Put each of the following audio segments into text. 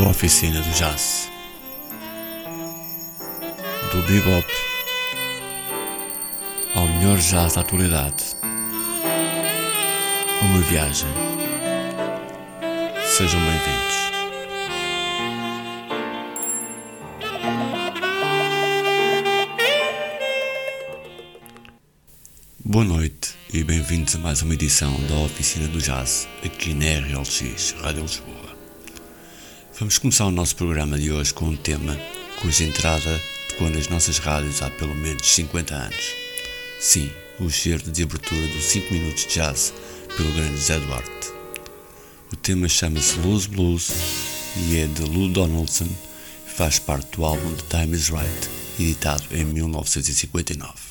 A oficina do jazz. Do bebop ao melhor jazz da atualidade. Uma viagem. Sejam bem-vindos. Boa noite e bem-vindos a mais uma edição da Oficina do Jazz aqui na RLX Rádio Lisboa. Vamos começar o nosso programa de hoje com um tema cuja entrada tocou nas nossas rádios há pelo menos 50 anos. Sim, o cheiro de abertura dos 5 minutos de jazz pelo grande Zé Duarte. O tema chama-se Blues Blues e é de Lou Donaldson faz parte do álbum The Time Is Right, editado em 1959.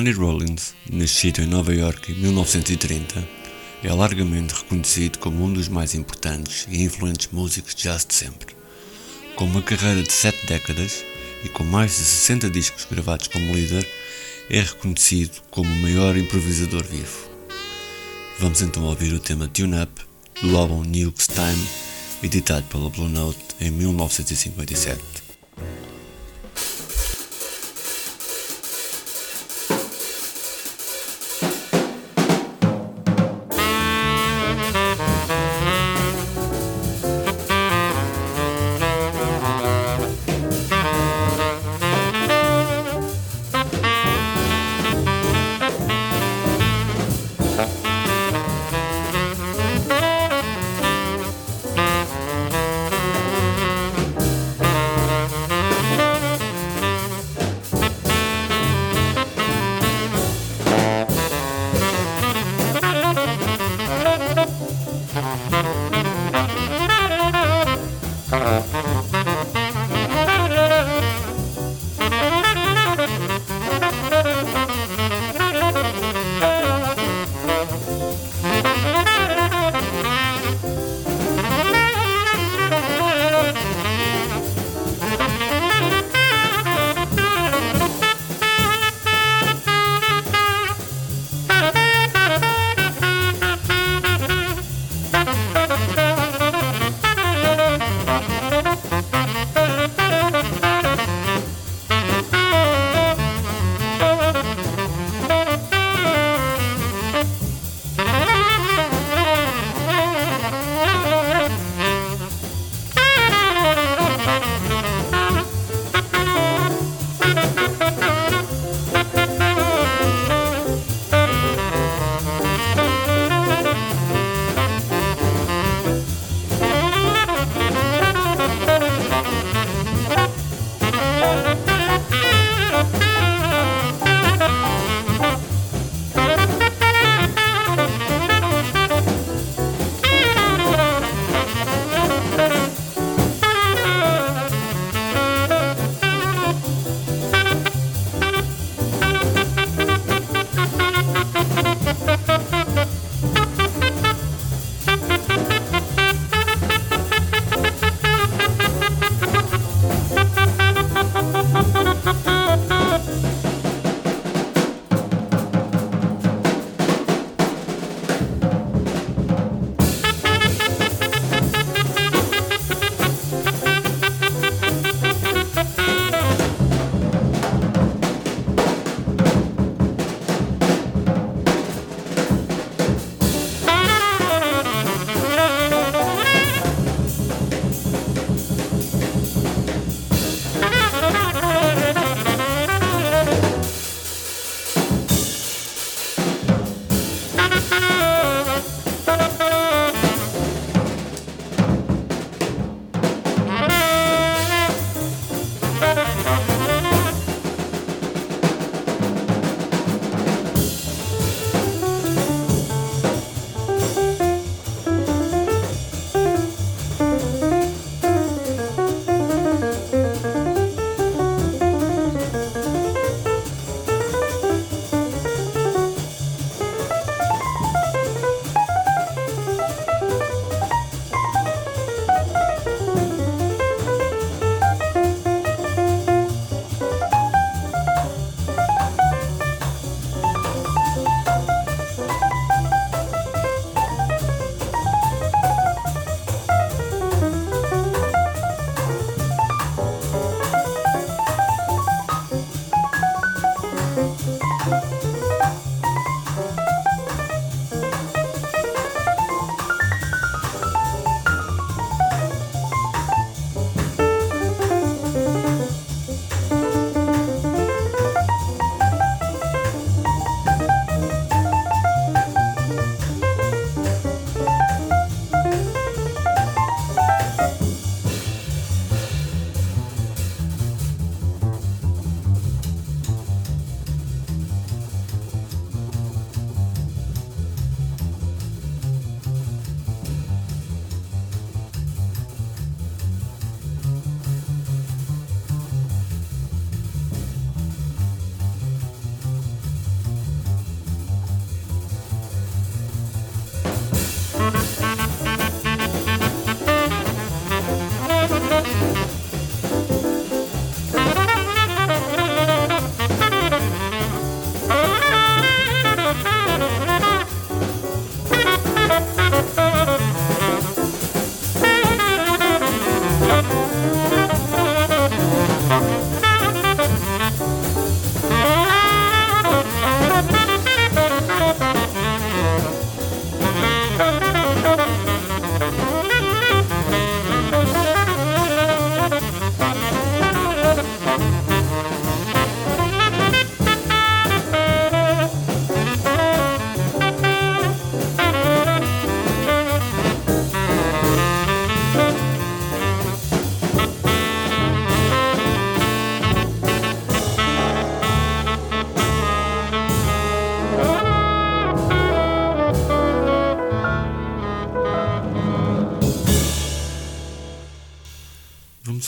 Sonny Rollins, nascido em Nova York em 1930, é largamente reconhecido como um dos mais importantes e influentes músicos de jazz de sempre. Com uma carreira de sete décadas e com mais de 60 discos gravados como líder, é reconhecido como o maior improvisador vivo. Vamos então ouvir o tema Tune Up do álbum Nukes Time, editado pela Blue Note em 1957.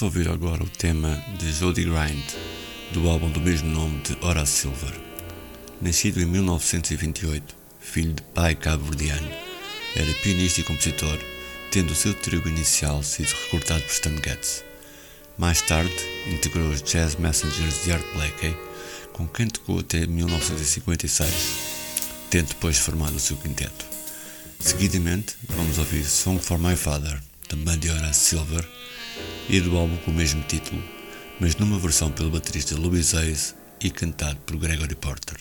Vamos ouvir agora o tema de Jody Grind, do álbum do mesmo nome de Horace Silver. Nascido em 1928, filho de pai cabo-verdiano, era pianista e compositor, tendo o seu trio inicial sido recrutado por Stan Getz. Mais tarde, integrou os Jazz Messengers de Art Blakey, com quem tocou até 1956, tendo depois formado o seu quinteto. Seguidamente, vamos ouvir Song for My Father, também de Horace Silver, e do álbum com o mesmo título, mas numa versão pelo baterista Louis Hayes e cantado por Gregory Porter.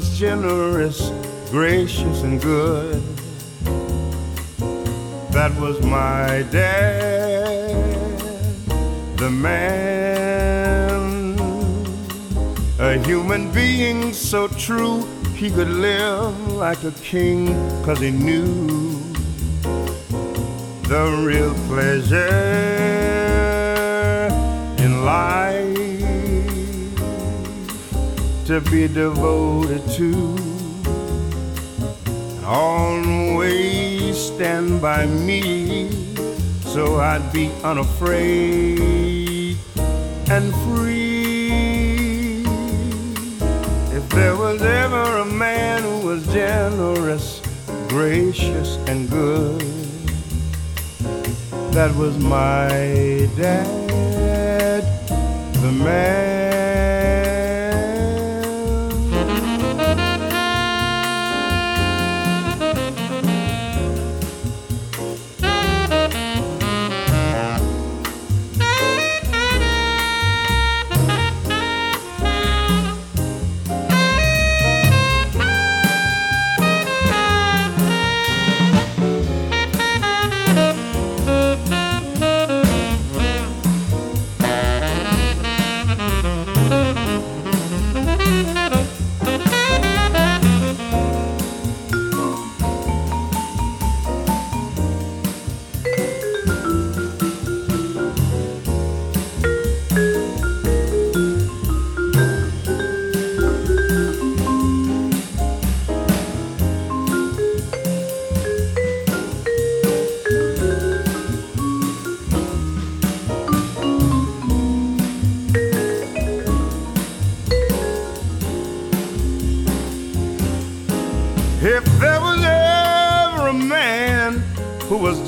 Was generous, gracious, and good, that was my dad, the man. A human being so true, he could live like a king, cause he knew the real pleasure in life to be devoted to and always stand by me so I'd be unafraid and free. If there was ever a man who was generous, gracious, and good, that was my dad, the man.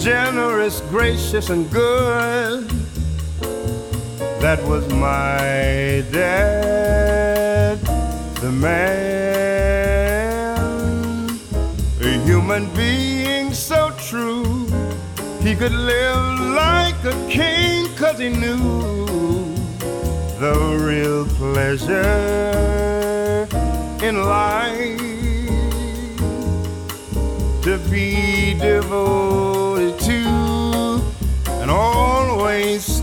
Generous, gracious, and good, that was my dad, the man. A human being so true, he could live like a king cause he knew the real pleasure in life to be devoted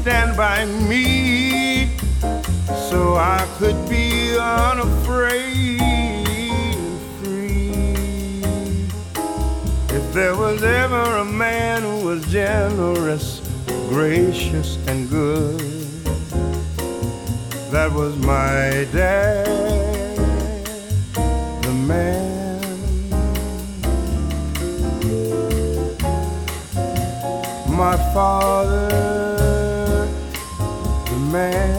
stand by me so I could be unafraid and free. If there was ever a man who was generous, gracious, and good. That was my dad, the man. My father, the man.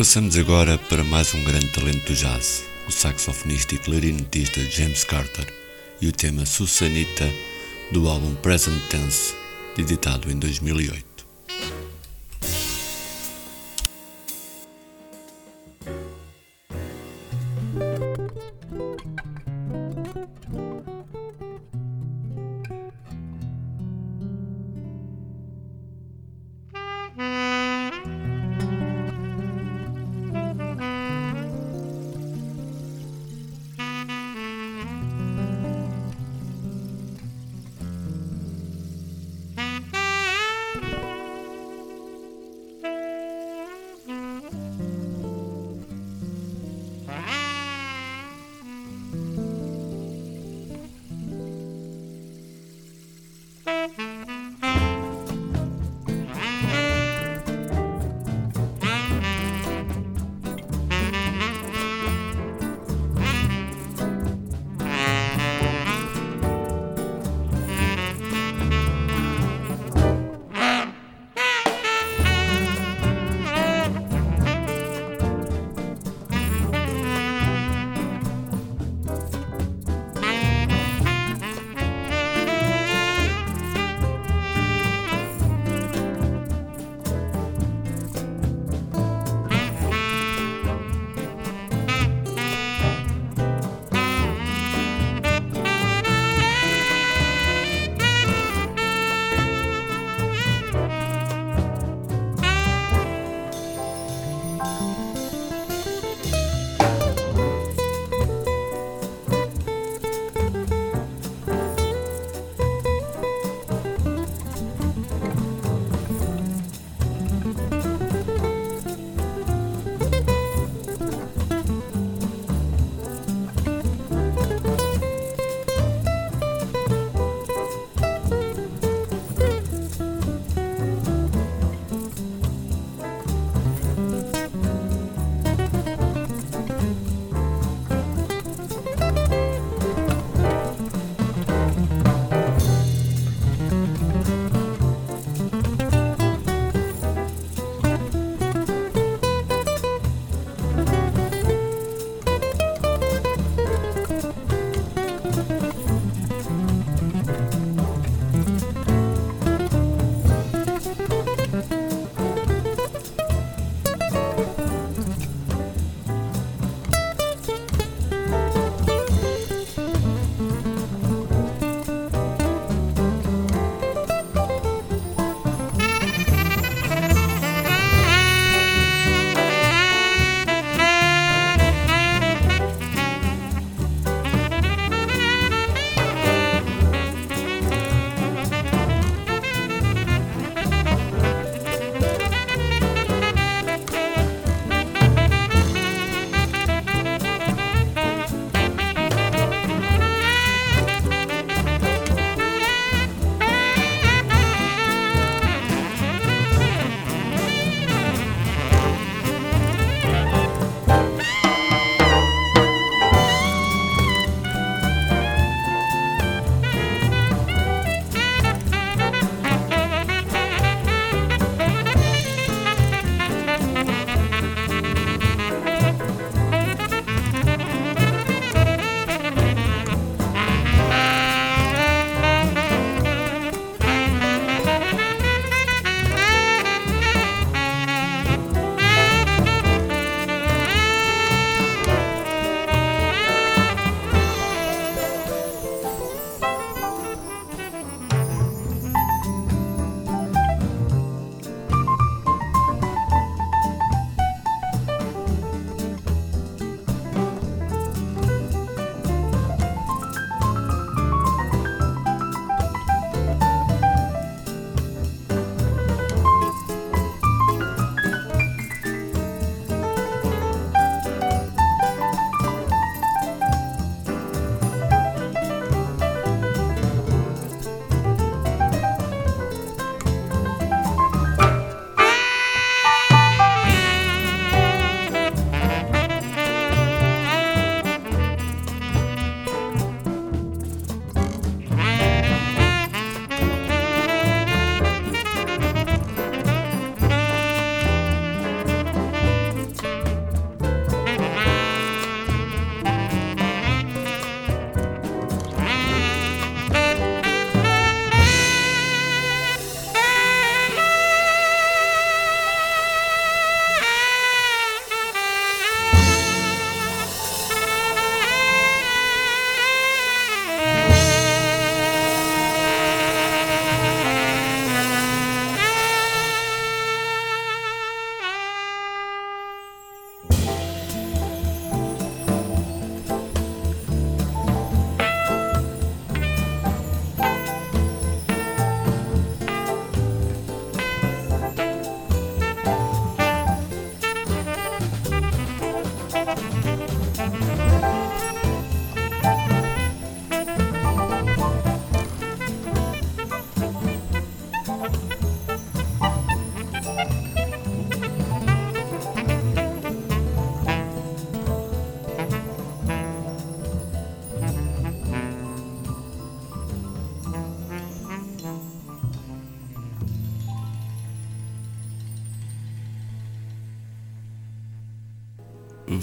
Passamos agora para mais um grande talento do jazz, o saxofonista e clarinetista James Carter e o tema Susanita do álbum Present Tense, editado em 2008.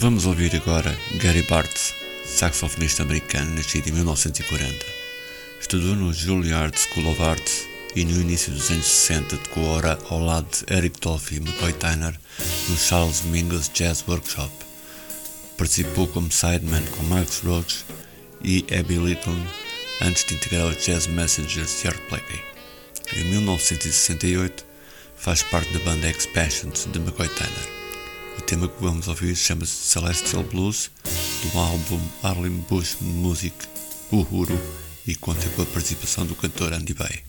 Vamos ouvir agora Gary Bartz, saxofonista americano nascido em 1940. Estudou no Juilliard School of Arts e no início dos anos 60 tocou ao lado de Eric Dolphy e McCoy Tyner no Charles Mingus Jazz Workshop. Participou como sideman com Max Roach e Abby Litton antes de integrar os Jazz Messengers de Art Blakey. Em 1968 faz parte da banda Expassions de McCoy Tyner. O tema que vamos ouvir chama-se Celestial Blues, do álbum Arlen Bush Music Uhuru e conta com a participação do cantor Andy Bay.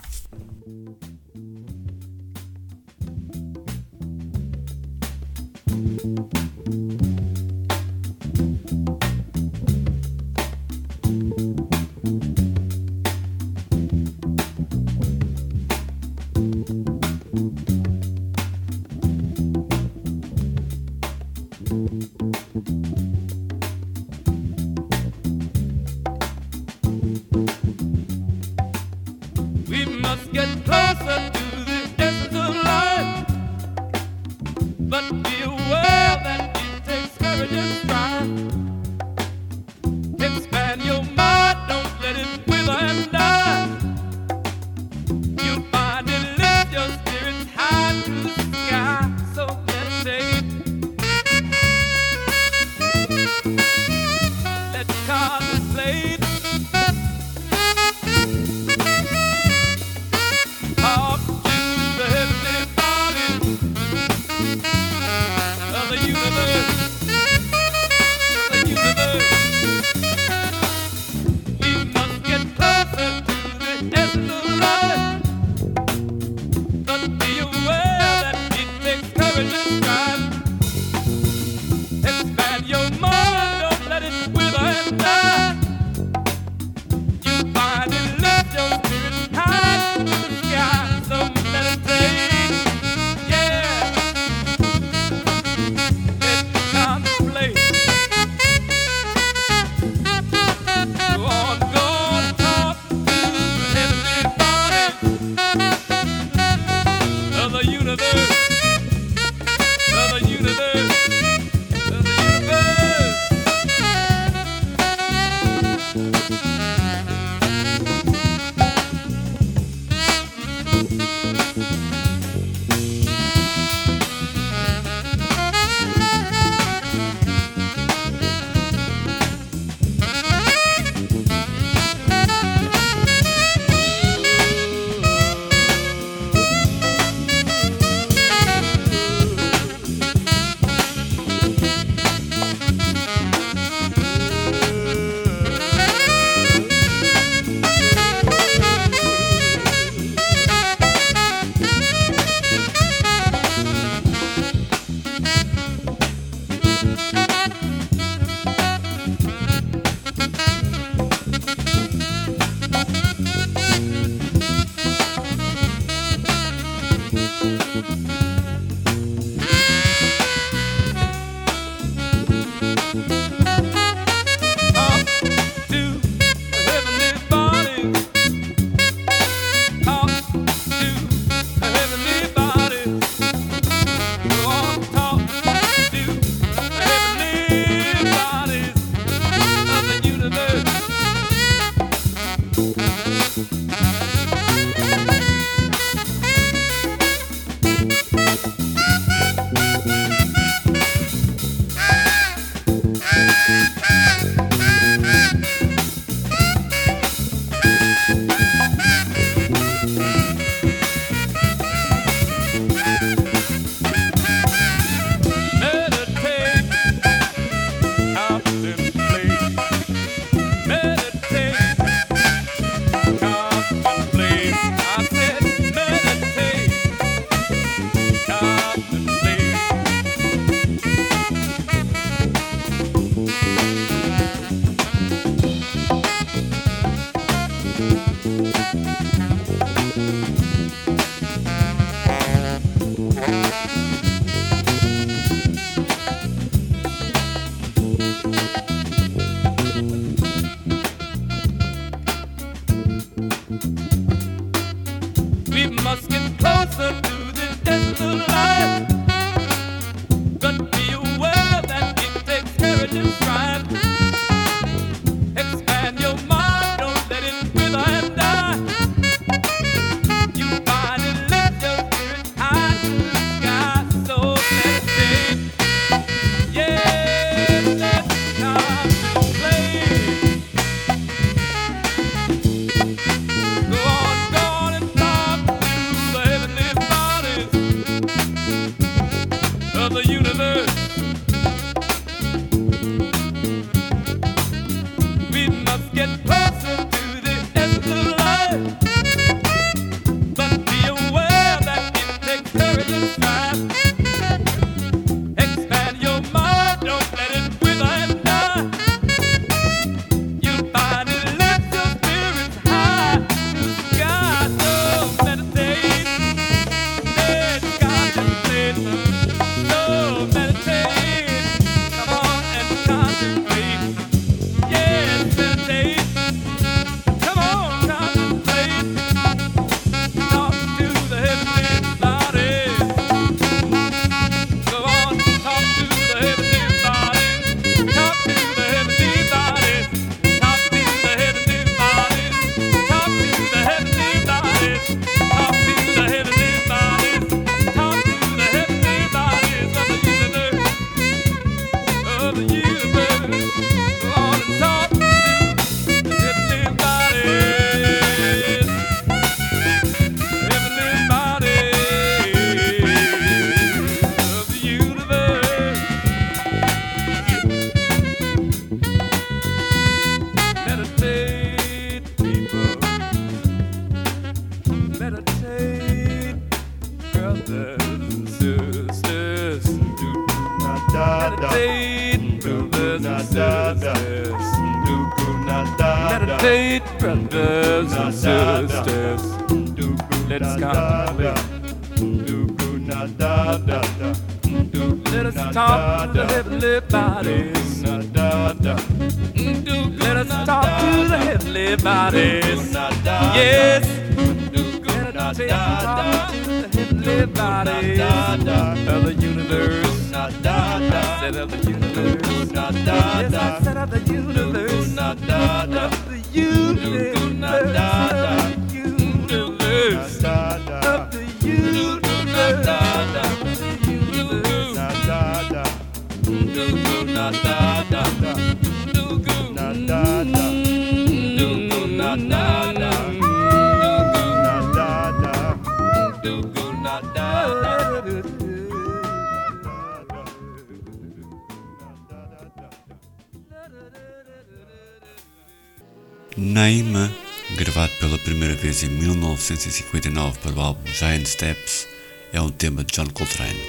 Naima, gravado pela primeira vez em 1959 para o álbum Giant Steps, é um tema de John Coltrane.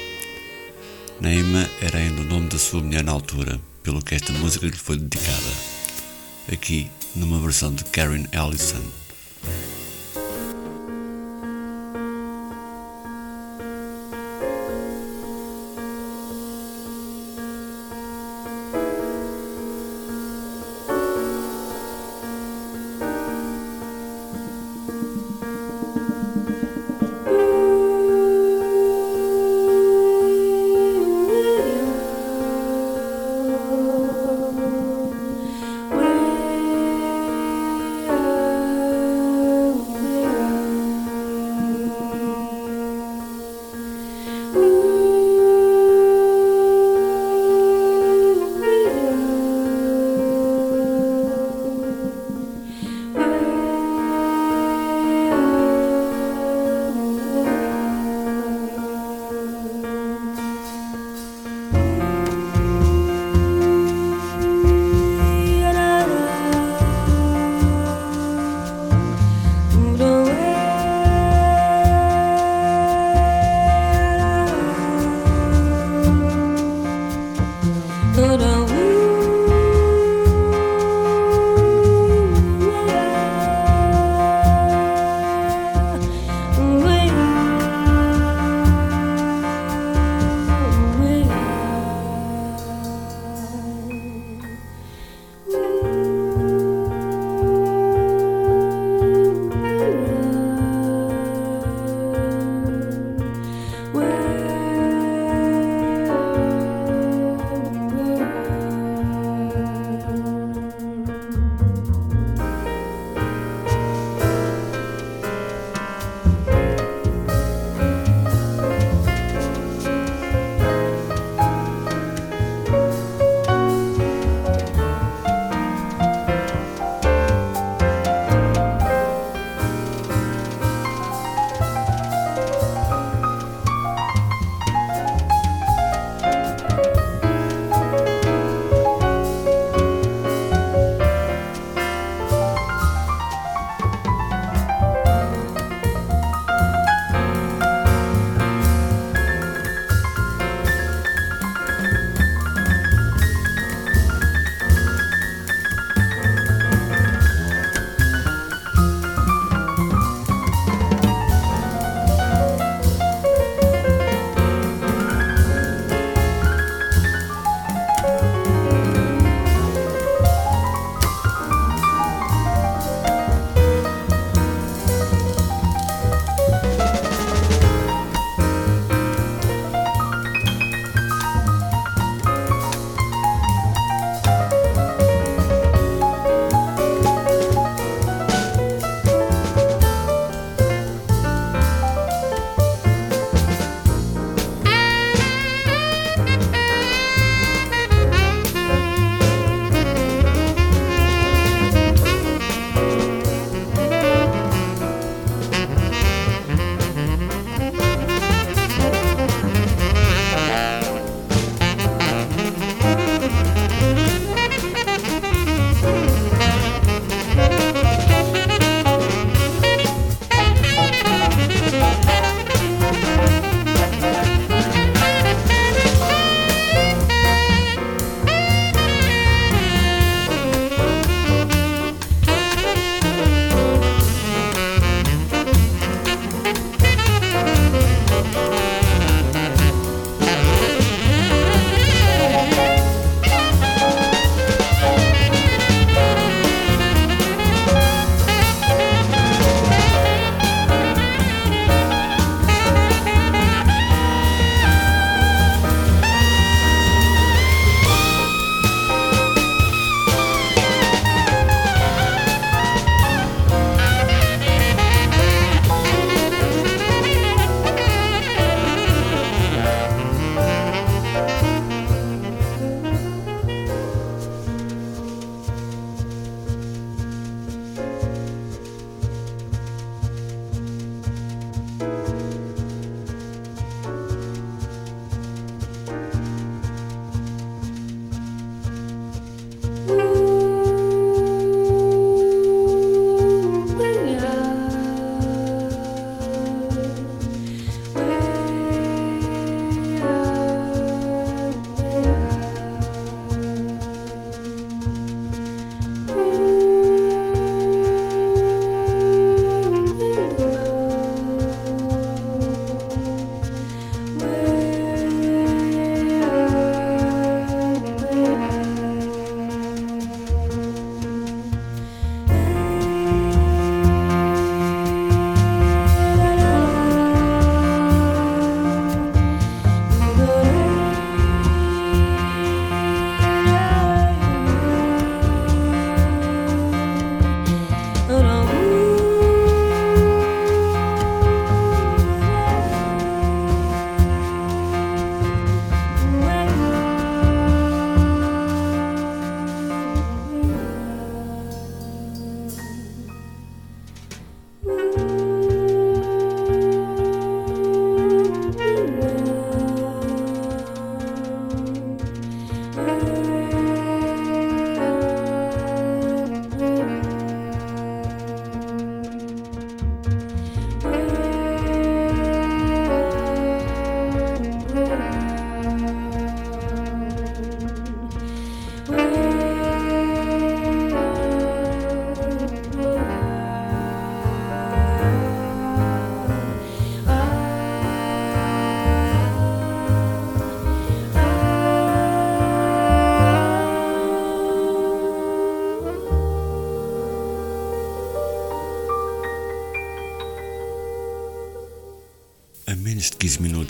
Naima era ainda o nome da sua mulher na altura, pelo que esta música lhe foi dedicada. Aqui, numa versão de Karen Ellison.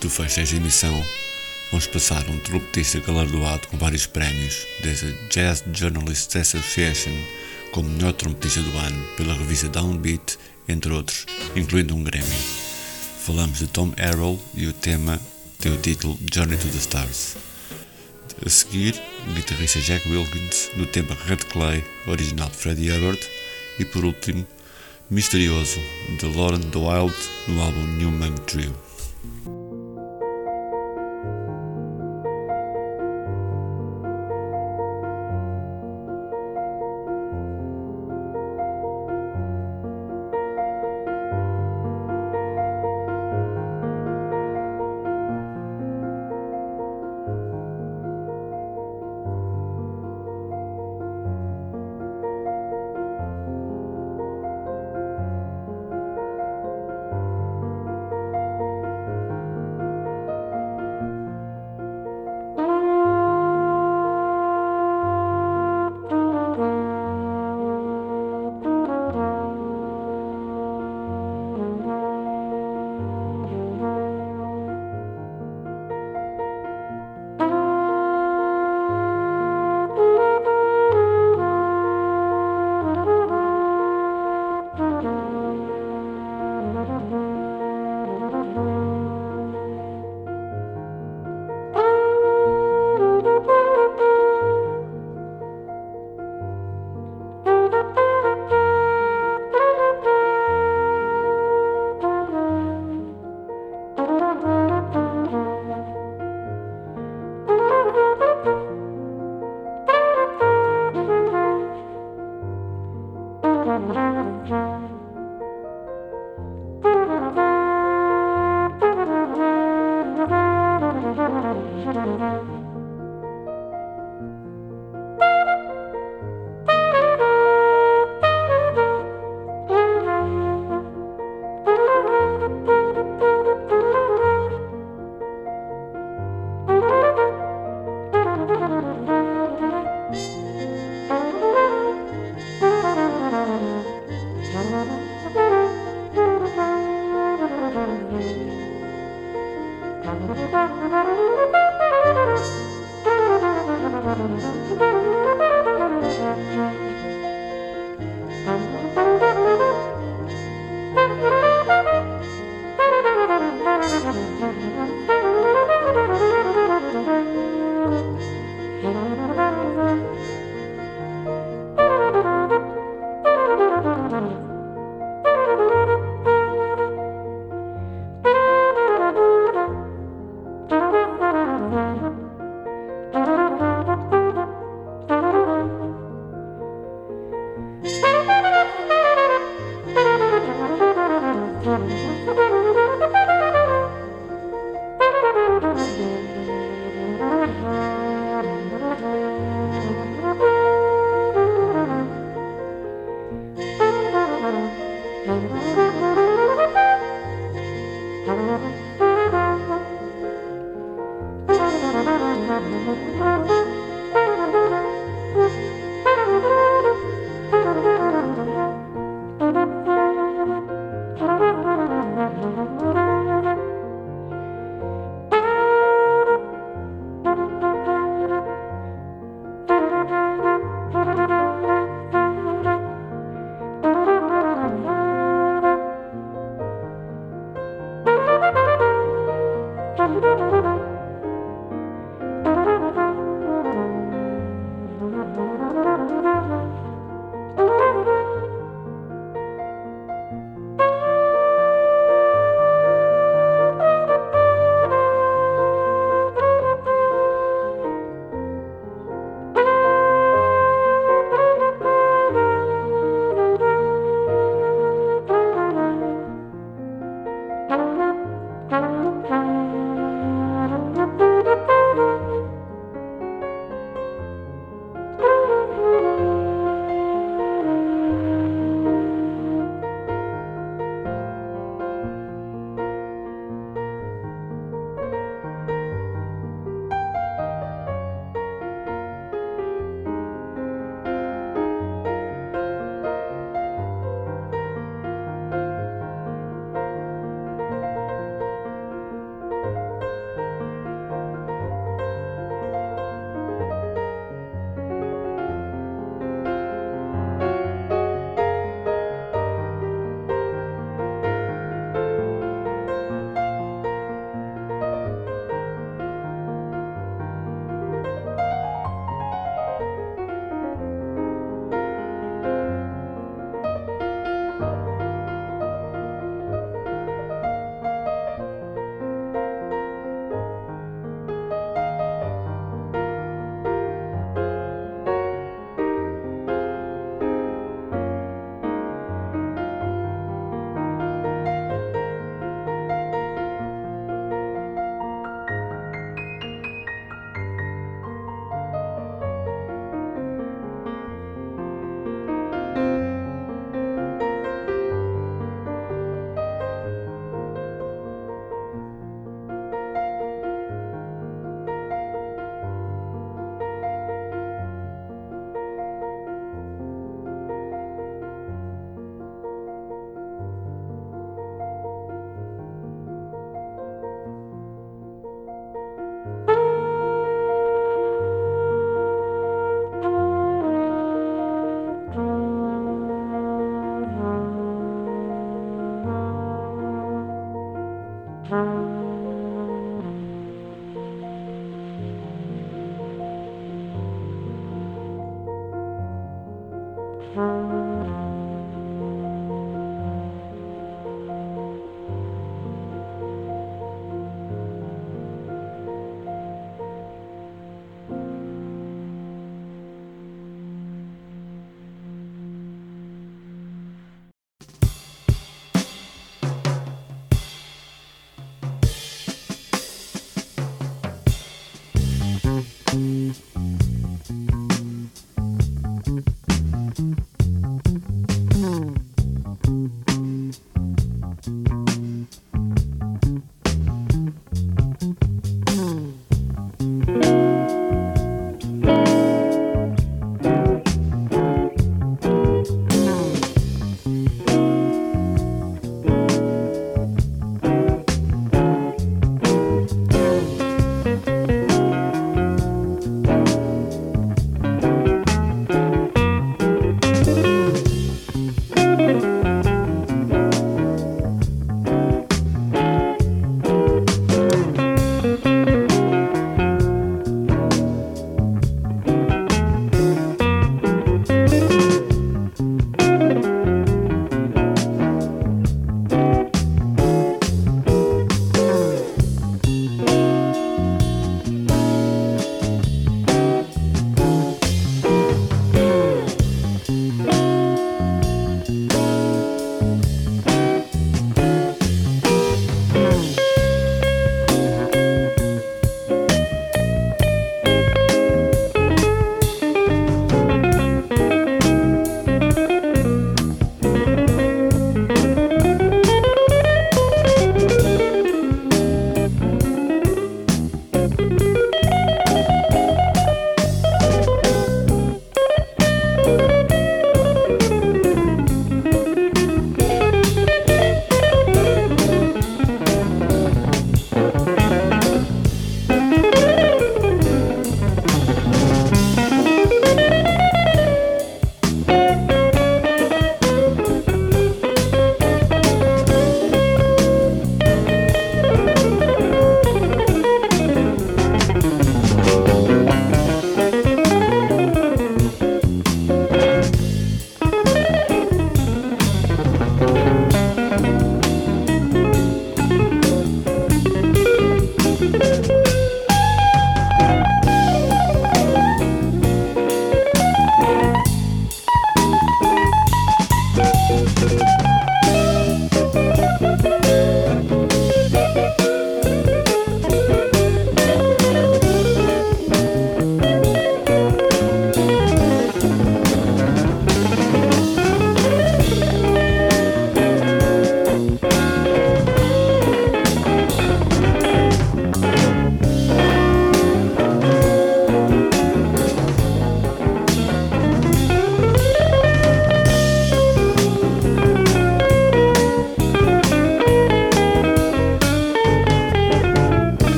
Do fecho desta emissão, vamos passar um trompetista galardoado com vários prémios, desde a Jazz Journalists Association como melhor trompetista do ano pela revista Downbeat, entre outros, incluindo um Grammy. Falamos de Tom Errol e o tema tem o título Journey to the Stars. A seguir, o guitarrista Jack Wilkins no tema Red Clay, original de Freddie Hubbard, e por último, Misterioso, de Lauren Wild no álbum New Mug Trio.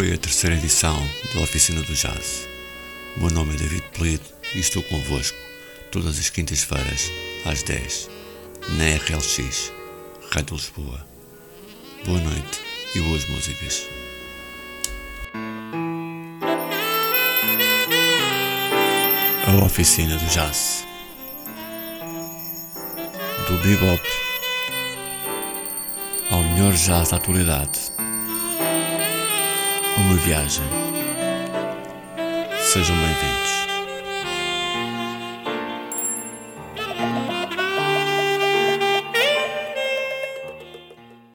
Foi a terceira edição da Oficina do Jazz. O meu nome é David Polido e estou convosco todas as quintas-feiras às 10 na RLX, Rádio Lisboa. Boa noite e boas músicas. A Oficina do Jazz Do bebop ao melhor jazz da atualidade uma viagem. Sejam bem-vindos.